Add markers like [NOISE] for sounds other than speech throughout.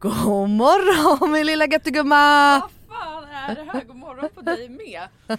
God morgon min lilla göttegumma! Vad fan är det här? God morgon på dig med. [LAUGHS]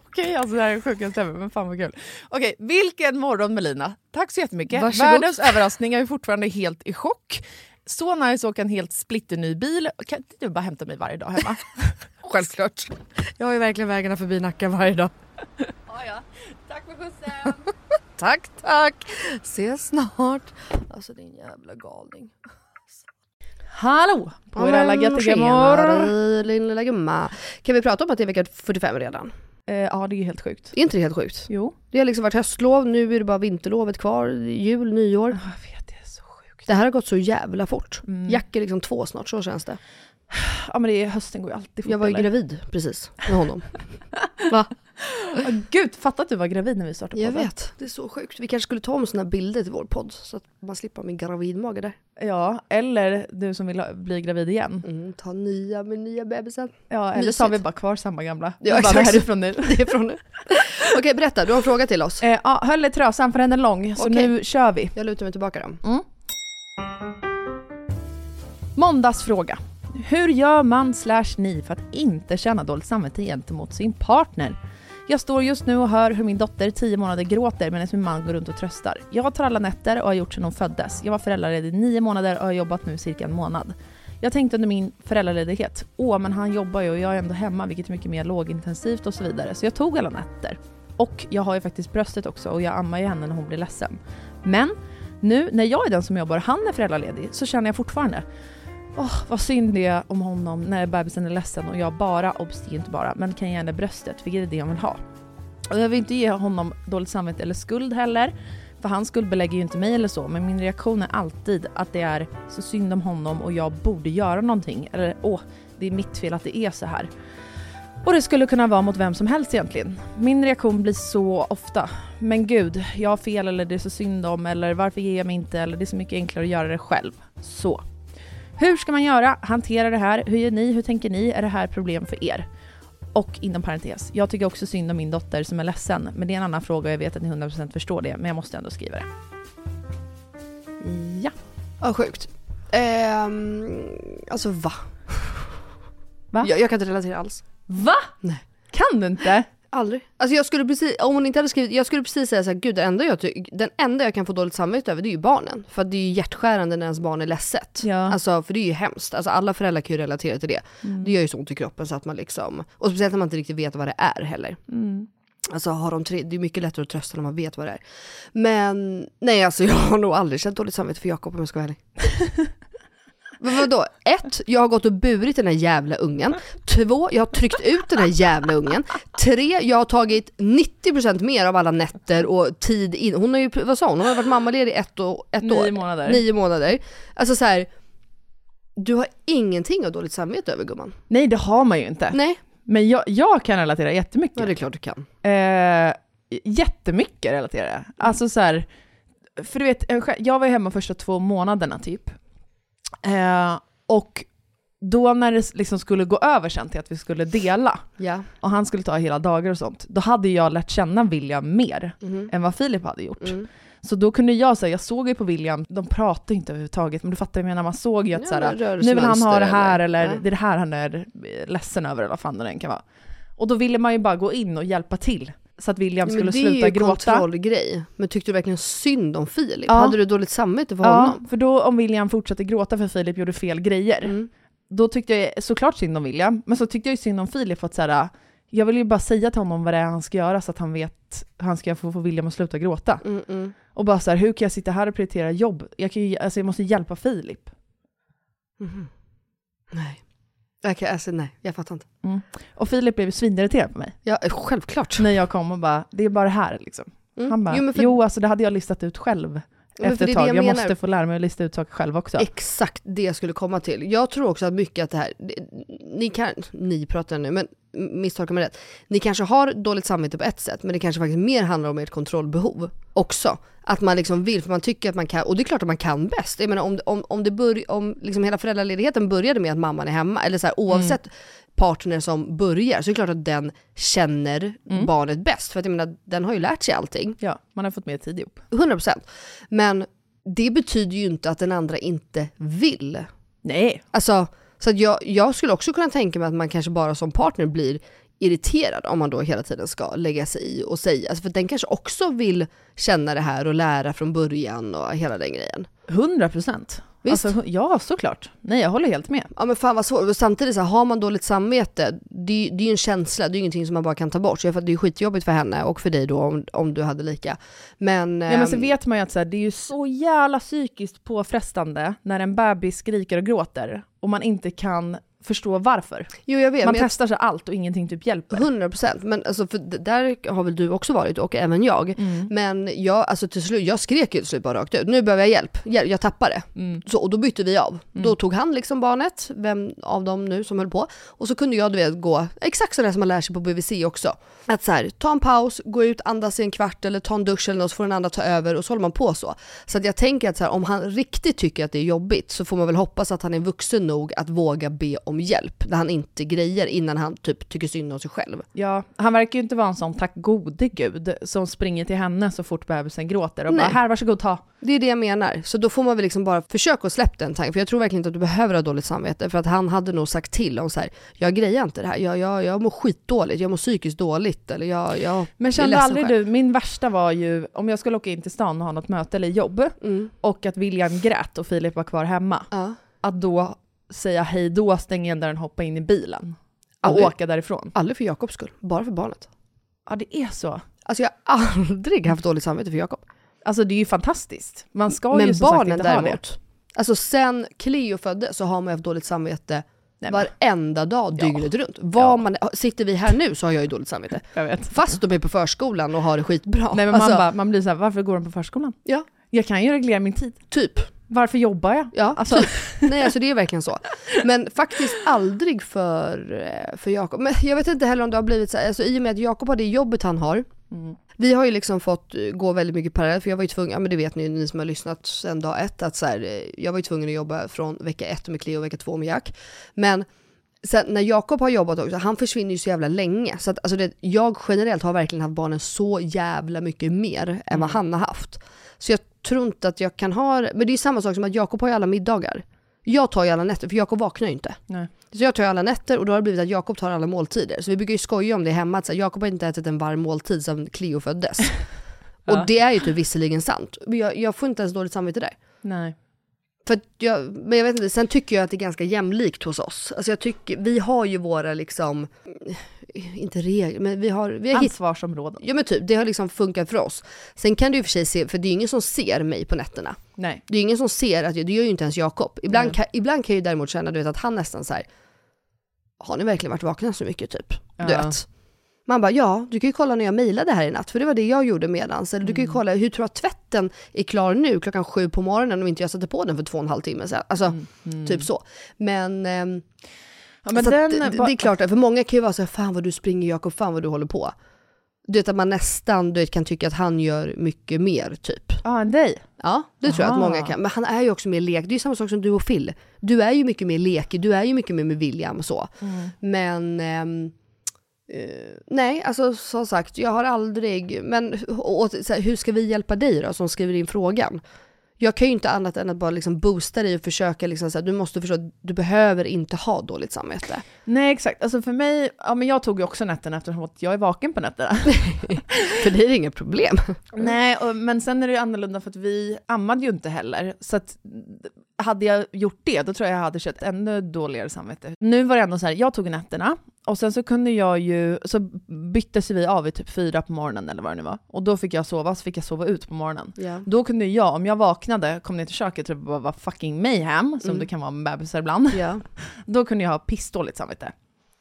Okej, alltså det här är sjukaste ever, men fan vad kul. Okej, vilken morgon Melina. Tack så jättemycket. Varsågod. Världens överraskning, jag är fortfarande helt i chock. Så nice att åka en helt splitterny bil. Kan inte du bara hämta mig varje dag hemma? [LAUGHS] Självklart. Jag har ju verkligen vägarna förbi Nacka varje dag. ja, ja. Tack för skjutsen. [LAUGHS] Tack, tack. Ses snart. Alltså din jävla galning. Hallå på er alla gumma. Kan vi prata om att det är vecka 45 redan? Eh, ja, det är helt sjukt. Är inte det helt sjukt? Jo. Det har liksom varit höstlov, nu är det bara vinterlovet kvar, jul, nyår. Jag vet, det är så sjukt. Det här har gått så jävla fort. Mm. Jack är liksom två snart, så känns det. Ja men det är, hösten går ju alltid fort. Jag var ju eller? gravid precis med honom. Va? Gud, fatta att du var gravid när vi startade Jag podden. vet, det är så sjukt. Vi kanske skulle ta om såna här bilder till vår podd så att man slipper min gravidmage där. Ja, eller du som vill bli gravid igen. Mm, ta nya med nya bebisen. Ja, eller så har vi bara kvar samma gamla. Ja, bara. Det här är från nu. [LAUGHS] Det är från nu. [LAUGHS] Okej, berätta. Du har en fråga till oss. Eh, ja, höll i trösan för den är lång, så Okej. nu kör vi. Jag lutar mig tillbaka då. Måndagsfråga. Hur gör man slash ni för att inte känna dåligt samvete gentemot sin partner? Jag står just nu och hör hur min dotter 10 månader gråter medan min man går runt och tröstar. Jag tar alla nätter och har gjort sedan hon föddes. Jag var föräldraledig i 9 månader och har jobbat nu cirka en månad. Jag tänkte under min föräldraledighet, åh men han jobbar ju och jag är ändå hemma vilket är mycket mer lågintensivt och så vidare. Så jag tog alla nätter. Och jag har ju faktiskt bröstet också och jag ammar ju henne när hon blir ledsen. Men nu när jag är den som jobbar och han är föräldraledig så känner jag fortfarande Oh, vad synd det är om honom när bebisen är ledsen och jag bara, obs inte bara, men kan ge henne bröstet, vilket är det jag vill ha. Och jag vill inte ge honom dåligt samvete eller skuld heller, för han skuldbelägger ju inte mig eller så, men min reaktion är alltid att det är så synd om honom och jag borde göra någonting. Eller åh, oh, det är mitt fel att det är så här. Och det skulle kunna vara mot vem som helst egentligen. Min reaktion blir så ofta, men gud, jag har fel eller det är så synd om eller varför ger jag mig inte eller det är så mycket enklare att göra det själv. Så. Hur ska man göra? Hantera det här? Hur gör ni? Hur tänker ni? Är det här problem för er? Och inom parentes, jag tycker också synd om min dotter som är ledsen, men det är en annan fråga och jag vet att ni 100% förstår det, men jag måste ändå skriva det. Ja. Ja, sjukt. Ehm, alltså va? Va? Jag, jag kan inte relatera alls. Va? Nej. Kan du inte? Aldrig. Alltså jag skulle precis, om hon inte hade skrivit, jag skulle precis säga såhär, gud det enda jag den enda jag kan få dåligt samvete över det är ju barnen. För det är ju hjärtskärande när ens barn är ledset. Ja. Alltså för det är ju hemskt, alltså alla föräldrar kan ju relatera till det. Mm. Det gör ju så ont i kroppen så att man liksom, och speciellt när man inte riktigt vet vad det är heller. Mm. Alltså har de tre, det är mycket lättare att trösta när man vet vad det är. Men nej alltså jag har nog aldrig känt dåligt samvete för Jakob om jag ska vara ärlig. [LAUGHS] Men vadå? Ett, jag har gått och burit den här jävla ungen. Två, jag har tryckt ut den här jävla ungen. Tre, jag har tagit 90% mer av alla nätter och tid in. Hon har ju, vad sa hon? Hon har varit mammaledig ett, och, ett Nio år. månader. Nio månader. Alltså så här. Du har ingenting av dåligt samvete över gumman. Nej, det har man ju inte. Nej, Men jag, jag kan relatera jättemycket. ja, det är klart du kan. Eh, jättemycket relaterar jag. Alltså så här, för du vet, jag var ju hemma första två månaderna typ. Eh, och då när det liksom skulle gå över sen till att vi skulle dela, Ja. och han skulle ta hela dagar och sånt, då hade jag lärt känna William mer Mhm. än vad Filip hade gjort. Mm. Så då kunde jag säga, jag såg ju på William, de pratade inte överhuvudtaget, men du fattar jag menar, man såg ju att Ja, så här, men nu vill han ha det här eller eller- det är det här han är ledsen över eller vad fan det än kan vara. Och då ville man ju bara gå in och hjälpa till så att William Ja, skulle men det är sluta ju en gråta. kontrollgrej. Men tyckte du verkligen synd om Filip? Ja. Hade du dåligt samvete för Ja, honom? för då om William fortsatte gråta för Filip gjorde fel grejer, Mm. då tyckte jag såklart synd om William, men så tyckte jag ju synd om Filip för att så här, jag vill ju bara säga till honom vad det är han ska göra så att han vet han ska få, få William att sluta gråta. Mm, mm. Och bara så här, hur kan jag sitta här och prioritera jobb? Jag, kan ju, alltså jag måste hjälpa Filip. Mhm. Nej. Okej, alltså nej, jag fattar inte. Och Filip blev svinirriterad på mig Ja, självklart. när jag kom och bara, det är bara det här liksom. Mm. Han bara, jo, jo, för, alltså det hade jag listat ut själv men efter ett tag. Jag, jag måste få lära mig att lista ut saker själv också. Exakt det jag skulle komma till. Jag tror också att mycket att det här, ni kan, ni pratar nu, men misstolka mig rätt. Ni kanske har dåligt samvete på ett sätt, men det kanske faktiskt mer handlar om ert kontrollbehov också. Att man liksom vill, för man tycker att man kan, och det är klart att man kan bäst. Jag menar om, om, om, det börj, om liksom hela föräldraledigheten började med att mamman är hemma, eller så här, oavsett partner som börjar, så är det klart att den känner barnet bäst. För att jag menar, den har ju lärt sig allting. Ja, man har fått mer tid ihop. 100%. Men det betyder ju inte att den andra inte vill. Nej. Alltså, så att jag, jag skulle också kunna tänka mig att man kanske bara som partner blir irriterad om man då hela tiden ska lägga sig i och säga. Alltså för den kanske också vill känna det här och lära från början och hela den grejen. 100 procent. Visst. Alltså, ja, såklart. Nej, jag håller helt med. Ja men fan vad svårt. Och samtidigt så här, har man dåligt samvete, det, det är ju en känsla, det är ju ingenting som man bara kan ta bort. Så jag det är skitjobbigt för henne och för dig då om, om du hade lika. Men... Ja, men så ehm, vet man ju att så här, det är ju så jävla psykiskt påfrestande när en bebis skriker och gråter och man inte kan förstå varför. jo jag vet, Man testar så allt och ingenting typ hjälper. 100% men alltså för där har väl du också varit och även jag. Mm. Men jag, alltså till slut, jag skrek ju till slut bara rakt ut, nu behöver jag hjälp, Hjäl- jag tappar det. Mm. Så, och då bytte vi av. Då tog han liksom barnet, vem av dem nu som höll på, och så kunde jag du vet gå, exakt sådär som man lär sig på BVC också. Att så här, ta en paus, gå ut, andas i en kvart eller ta en dusch eller något så får den andra ta över och så håller man på så. Så att jag tänker att så här, om han riktigt tycker att det är jobbigt så får man väl hoppas att han är vuxen nog att våga be om hjälp när han inte grejer innan han typ tycker synd om sig själv. Ja, han verkar ju inte vara en sån tack gode gud som springer till henne så fort bebisen gråter och Nej. bara här varsågod ta. Det är det jag menar. Så då får man väl liksom bara försöka att släppa den tanken. För jag tror verkligen inte att du behöver ha dåligt samvete. För att han hade nog sagt till om så här, jag grejar inte det här. Jag, jag, jag mår skitdåligt, jag mår psykiskt dåligt. Eller jag, jag Men kände aldrig själv. du, min värsta var ju om jag skulle åka in till stan och ha något möte eller jobb Mm. och att William grät och Filip var kvar hemma. Ja. Att då säga hej då, stänga igen dörren, hoppa in i bilen och Aldrig. åka därifrån. Aldrig för Jakobs skull, bara för barnet. Ja, det är så. Alltså jag har aldrig haft dåligt samvete för Jakob. Alltså det är ju fantastiskt. Man ska Men ju som sagt barnen inte ha det. däremot. Alltså sen Cleo föddes så har man haft dåligt samvete Nej, varenda dag Ja. dygnet runt. Var Ja. man, sitter vi här nu så har jag ju dåligt samvete. [LAUGHS] jag vet. Fast de är på förskolan och har det skitbra. Nej, men alltså, man, bara, man blir så här, varför går de på förskolan? Ja. Jag kan ju reglera min tid. typ. Varför jobbar jag? Ja, Alltså-. [LAUGHS] Nej alltså det är verkligen så. Men faktiskt aldrig för, eh, för Jakob. Men jag vet inte heller om det har blivit så här, alltså i och med att Jakob har det jobbet han har. Mm. Vi har ju liksom fått eh, gå väldigt mycket parallellt, för jag var ju tvungen, ja men det vet ni ni som har lyssnat sen dag ett, att så här, eh, jag var ju tvungen att jobba från vecka ett med Cleo och vecka två med Jack. Men sen när Jakob har jobbat också, han försvinner ju så jävla länge. Så att alltså det, jag generellt har verkligen haft barnen så jävla mycket mer än Mm. vad han har haft. Så jag tror inte att jag kan ha men det är samma sak som att Jakob har ju alla middagar. Jag tar ju alla nätter, för Jakob vaknar ju inte. Nej. Så jag tar ju alla nätter och då har det blivit att Jakob tar alla måltider. Så vi brukar ju skoja om det hemma, att Jakob har inte ätit en varm måltid sedan Cleo föddes. [LAUGHS] Ja. Och det är ju typ visserligen sant. Men jag, jag får inte ens dåligt samvete där. Nej. För jag, men jag vet inte, sen tycker jag att det är ganska jämlikt hos oss. Alltså jag tycker, vi har ju våra liksom, inte regler, men vi har, vi har Ansvarsområden. Ja men typ, det har liksom funkat för oss. Sen kan du i och för sig se, för det är ju ingen som ser mig på nätterna. Nej. Det är ingen som ser att jag, det gör ju inte ens Jakob. Ibland, Nej. kan, ibland kan jag ju däremot känna du vet, att han nästan så här. har ni verkligen varit vakna så mycket typ? Du Ja. vet. Man bara, ja, du kan ju kolla när jag mejlade här i natt, för det var det jag gjorde medans. Eller du Mm. kan ju kolla, hur tror du att tvätten är klar nu klockan sju på morgonen om inte jag satte på den för två och en halv timme sedan? Alltså, Mm. typ så. Men, ehm, Ja, men så den, att, det, det är klart, för många kan ju vara så här, fan vad du springer Jakob, fan vad du håller på. Du vet att man nästan du vet, kan tycka att han gör mycket mer typ. Ja, än dig. Ja, det tror jag att Aha. många kan. Men han är ju också mer lek. Det är ju samma sak som du och Phil. Du är ju mycket mer lekig, du är ju mycket mer med William och så. Men ehm, eh, nej, alltså som sagt, jag har aldrig, men och, och, så här, hur ska vi hjälpa dig då som skriver in frågan? Jag kan ju inte annat än att bara liksom boosta dig och försöka liksom så här, du måste förstå att du behöver inte ha dåligt samvete. Nej exakt, alltså för mig, ja men jag tog ju också nätterna eftersom att jag är vaken på nätterna. [LAUGHS] För det är det inget problem. Nej, och, men sen är det ju annorlunda för att vi ammade ju inte heller. Så att hade jag gjort det, då tror jag jag hade kört ännu dåligare samvete. Nu var det ändå så här, jag tog nätterna och sen så kunde jag ju, så byttes vi av i typ fyra på morgonen eller vad det nu var. Och då fick jag sova, så fick jag sova ut på morgonen. Ja. Då kunde jag, om jag vaknade, kom ner till köket och det bara var fucking mayhem, som det kan vara med bebisar ibland, Ja. [LAUGHS] då kunde jag ha pissdåligt samvete.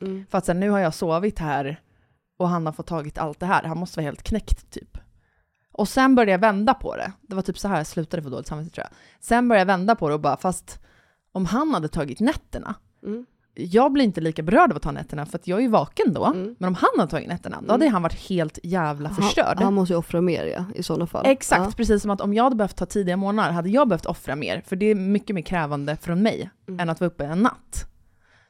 Mm. För att sen nu har jag sovit här och han har fått tagit allt det här, han måste vara helt knäckt typ. Och sen började jag vända på det, det var typ så här jag slutade få dåligt samvete tror jag. Sen började jag vända på det och bara, fast om han hade tagit nätterna, Mm. jag blir inte lika berörd av att ta nätterna för att jag är ju vaken då, Mm. men om han hade tagit nätterna, då hade han varit helt jävla förstörd. Han, måste ju offra mer ja, i sådana fall. Exakt, Ja. precis som att om jag hade behövt ta tidiga morgnar hade jag behövt offra mer, för det är mycket mer krävande från mig Mm. än att vara uppe en natt.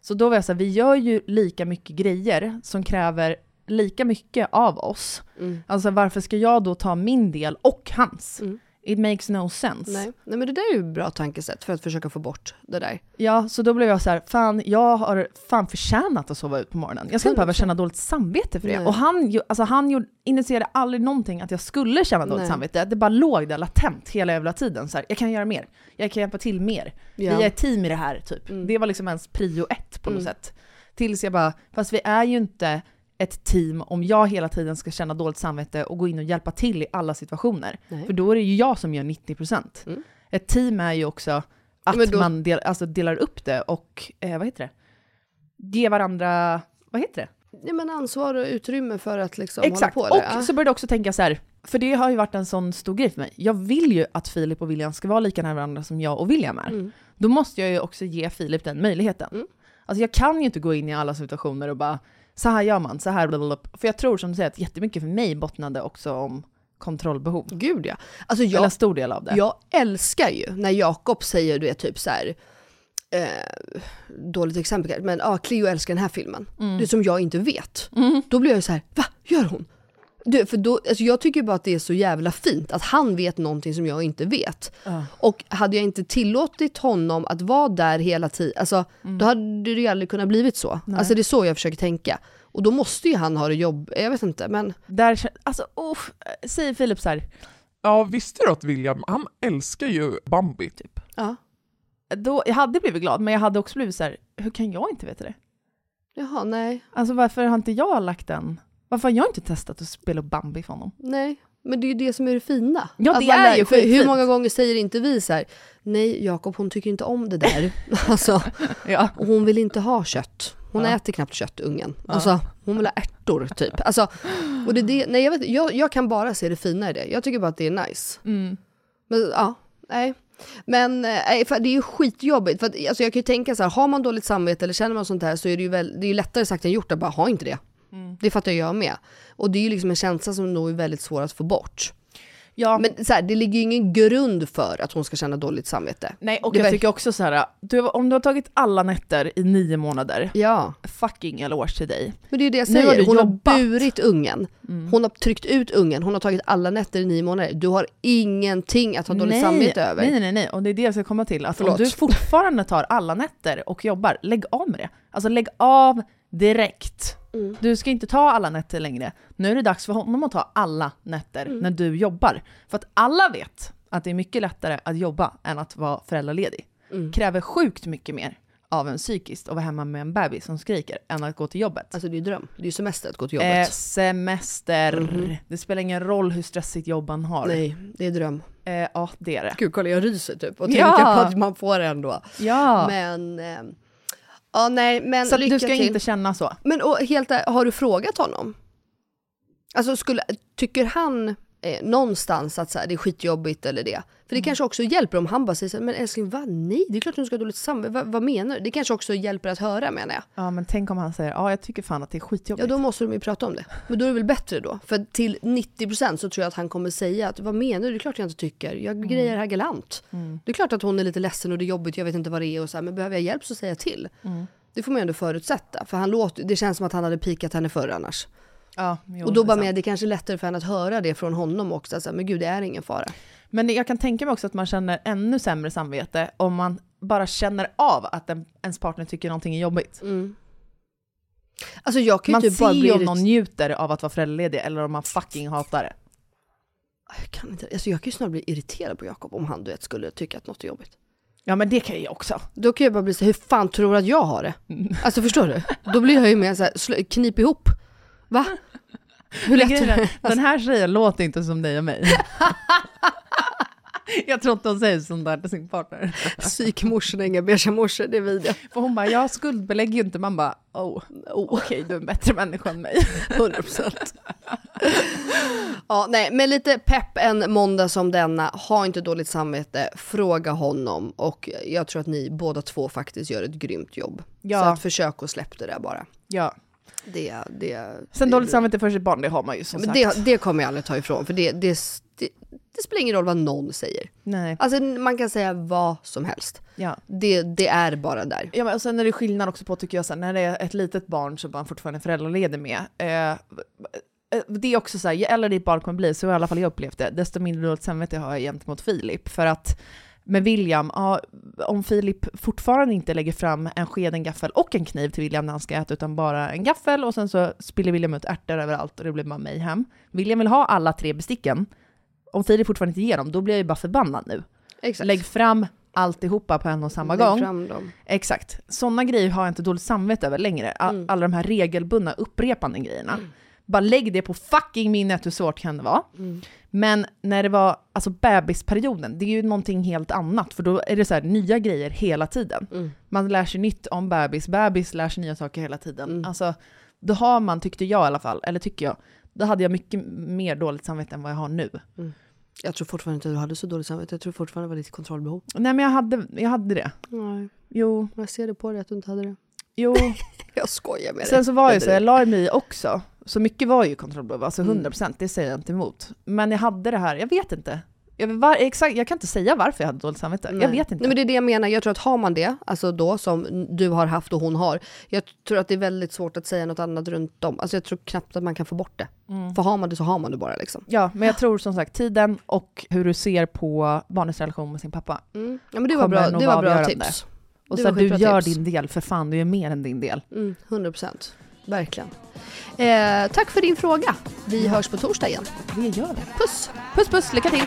Så då var jag så här, vi gör ju lika mycket grejer som kräver lika mycket av oss. Mm. Alltså varför ska jag då ta min del och hans? Mm. It makes no sense. Nej. Nej men det där är ju ett bra tankesätt för att försöka få bort det där. Ja, så då blev jag så här, fan jag har fan förtjänat att sova ut på morgonen. Jag ska inte behöva 100%. känna dåligt samvete för det. Nej. Och han, alltså han initierade aldrig någonting att jag skulle känna dåligt Nej. samvete. Det bara låg där latent hela jävla tiden. Så här, jag kan göra mer, jag kan hjälpa till mer. Ja. Vi är ett team i det här typ. Mm. Det var liksom ens prio ett på något Mm. sätt. Tills jag bara, fast vi är ju inte ett team om jag hela tiden ska känna dåligt samvete och gå in och hjälpa till i alla situationer. Nej. För då är det ju jag som gör 90%. Mm. Ett team är ju också att då- man del, alltså delar upp det och, eh, vad heter det? Ge varandra, vad heter det? Ja, men ansvar och utrymme för att liksom Exakt, hålla på och det. Ja. så började jag också tänka så här, för det har ju varit en sån stor grej för mig. Jag vill ju att Filip och William ska vara lika nära varandra som jag och William är. Mm. Då måste jag ju också ge Filip den möjligheten. Mm. Alltså jag kan ju inte gå in i alla situationer och bara, så här gör man, så här blablabla. För jag tror som du säger att jättemycket för mig bottnade också om kontrollbehov. Gud ja. Alltså jag, en stor del av det. jag älskar ju när Jakob säger, du vet typ så här. Eh, dåligt exempel men ja, Cleo älskar den här filmen. Det är som jag inte vet. Mm. Då blir jag ju så här, va? Gör hon? Du, för då, alltså jag tycker bara att det är så jävla fint att han vet någonting som jag inte vet. Ja. Och hade jag inte tillåtit honom att vara där hela tiden, alltså, då hade det ju aldrig kunnat blivit så. Nej. Alltså det är så jag försöker tänka. Och då måste ju han ha det jobb, jag vet inte men Där, alltså, oh, säger Filip så här, Ja, visste du att William, han älskar ju Bambi. typ. ja. Då, jag hade blivit glad, men jag hade också blivit så här, hur kan jag inte veta det? Jaha, nej, Alltså varför har inte jag lagt den? Varför har jag inte testat att spela Bambi för honom? nej. Men det är ju det som är det fina. Ja, det är lär- ju för Hur skitfint. många gånger säger inte vi så här, nej Jakob hon tycker inte om det där. [LAUGHS] alltså, [LAUGHS] Ja. och hon vill inte ha kött. Hon Ja. äter knappt kött, ungen. Alltså, hon vill ha ärtor typ. Alltså, och det är det, nej, jag, vet, jag, jag kan bara se det fina i det. Jag tycker bara att det är nice. Mm. Men ja, nej. Men eh, nej, det är ju skitjobbigt. För att, alltså, jag kan ju tänka så här, har man dåligt samvete eller känner man sånt här så är det ju, väl, det är lättare sagt än gjort att bara ha inte det. Mm. Det fattar jag med. Och det är ju liksom en känsla som nog är väldigt svår att få bort. Ja, Men så här, det ligger ju ingen grund för att hon ska känna dåligt samvete. nej och det jag tycker också så här, du, om du har tagit alla nätter i nio månader, Ja, fucking eloge till dig. men det är ju det jag har säger. du Hon jobbat. har burit ungen. Mm. Hon har tryckt ut ungen. Hon har tagit alla nätter i nio månader. Du har ingenting att ha dåligt nej, samvete över. Nej, nej, nej, och det är det jag ska komma till. Att Förlåt. om du fortfarande tar alla nätter och jobbar, lägg av med det. Alltså lägg av direkt. Mm. Du ska inte ta alla nätter längre. Nu är det dags för honom att ta alla nätter Mm. när du jobbar. För att alla vet att det är mycket lättare att jobba än att vara föräldraledig. Mm. Kräver sjukt mycket mer av en psykiskt att vara hemma med en bebis som skriker än att gå till jobbet. Alltså det är ju dröm. Det är ju semester att gå till Eh, jobbet. semester. Mhm. Det spelar ingen roll hur stressigt jobb man har. Nej, det är dröm. Eh, ja, det är det. Gud, kolla jag ryser typ och Ja. tänker på att man får det ändå. Ja. Men, eh, ja nej, men så lycka du ska till. inte känna så. Men och, helt har du frågat honom? Alltså skulle, tycker han eh, någonstans att så här, det är skitjobbigt eller det. För det kanske också hjälper om han bara säger så här, men älskling va? Nej, det är klart att du ska ha dåligt samvete. Va, vad menar du? Det kanske också hjälper att höra menar jag. Ja men tänk om han säger ja jag tycker fan att det är skitjobbigt. Ja då måste de ju prata om det. Men då är det väl bättre då. För till 90% så tror jag att han kommer säga att vad menar du? Det är klart jag inte tycker. Jag grejer här galant. Det är klart att hon är lite ledsen och det är jobbigt, jag vet inte vad det är och så här, men behöver jag hjälp så säger jag till. Det får man ju ändå förutsätta. För han låter, det känns som att han hade pikat henne förr annars. Ja, jo, och då bara med, det kanske är lättare för henne att höra det från honom också. Alltså, men gud det är ingen fara. Men jag kan tänka mig också att man känner ännu sämre samvete om man bara känner av att en, ens partner tycker någonting är jobbigt. Alltså jag kan Man typ ser ju om någon njuter av att vara föräldraledig eller om man fucking hatar det. Jag kan inte, alltså jag kan ju snarare bli irriterad på Jakob om han du vet, skulle tycka att något är jobbigt. Ja men det kan jag också. Då kan jag bara bli så här, hur fan tror du att jag har det? Alltså förstår du? Då blir jag ju mer såhär, knip ihop. Va? Hur är, det? Den här tjejen låter inte som dig och mig. [LAUGHS] Jag tror inte hon säger sånt där till sin partner. Psykmorsorna, inga beiga morsor, det är vidrigt. För hon bara, jag skuldbelägger ju inte. Man bara, oh, oh okej du är en bättre människa än mig. 100%. ja, nej, men lite pepp en måndag som denna. Ha inte dåligt samvete, fråga honom och jag tror att ni båda två faktiskt gör ett grymt jobb. Ja. Så att försök att släppa det där bara. Ja. Det, det, Sen dåligt samvete för sitt barn, det har man ju som men sagt. det, det kommer jag aldrig ta ifrån, för det, det, det, spelar ingen roll vad någon säger. Nej. Alltså man kan säga vad som helst. Ja. Det, det är bara där. Ja, men och sen är det skillnad också på, tycker jag, så här, när det är ett litet barn som man fortfarande är föräldraledig med. Eh, eh, det är också så här, ju äldre ditt barn kommer bli, så har i alla fall jag upplevt det, desto mindre dåligt samvete har jag gentemot Filip. För att med William, ja, om Filip fortfarande inte lägger fram en sked, en gaffel och en kniv till William när han ska äta, utan bara en gaffel och sen så spiller William ut ärtor överallt och det blir bara mig hem. William vill ha alla tre besticken. Om Filip fortfarande inte ger dem, då blir jag ju bara förbannad nu. Exakt. Lägg fram alltihopa på en och samma Lägg gång. fram dem. Exakt. Sådana grejer har jag inte dåligt samvete över längre. All, Mm. Alla de här regelbundna upprepande grejerna. Bara lägg det på fucking minnet, hur svårt kan det vara? Mm. Men när det var alltså bebisperioden, det är ju någonting helt annat, för då är det så här nya grejer hela tiden. Mm. Man lär sig nytt om bebis, bebis lär sig nya saker hela tiden. Mm. Alltså, då har man, tyckte jag i alla fall, eller tycker jag, då hade jag mycket mer dåligt samvete än vad jag har nu. Jag tror fortfarande inte du hade så dåligt samvete. Jag tror fortfarande det var lite kontrollbehov. Nej men jag hade, jag hade det. Nej, Jo, jag ser det på dig att du inte hade det. jo. [LAUGHS] Jag skojar med dig. Sen så var det så, Jag jag la mig också. Så mycket var ju kontrollbehov, alltså Mm. 100%, det säger jag inte emot. Men jag hade det här, jag vet inte. Jag, var, exakt, jag kan inte säga varför jag hade dåligt samvete. Jag Nej. vet inte. Nej, men det är det jag menar. Jag tror att har man det, alltså då som du har haft och hon har. Jag tror att det är väldigt svårt att säga något annat runt om. Alltså jag tror knappt att man kan få bort det. Mm. För har man det så har man det bara liksom. Ja, men jag tror som sagt tiden och hur du ser på barnets relation med sin pappa. Mm. Ja men det var bra, det var bra tips. Och var du gör tips. din del, för fan du är mer än din del. Mm, 100%. Verkligen. Eh, tack för din fråga. Vi hörs på torsdag igen. Det gör vi. Puss! Puss puss, lycka till!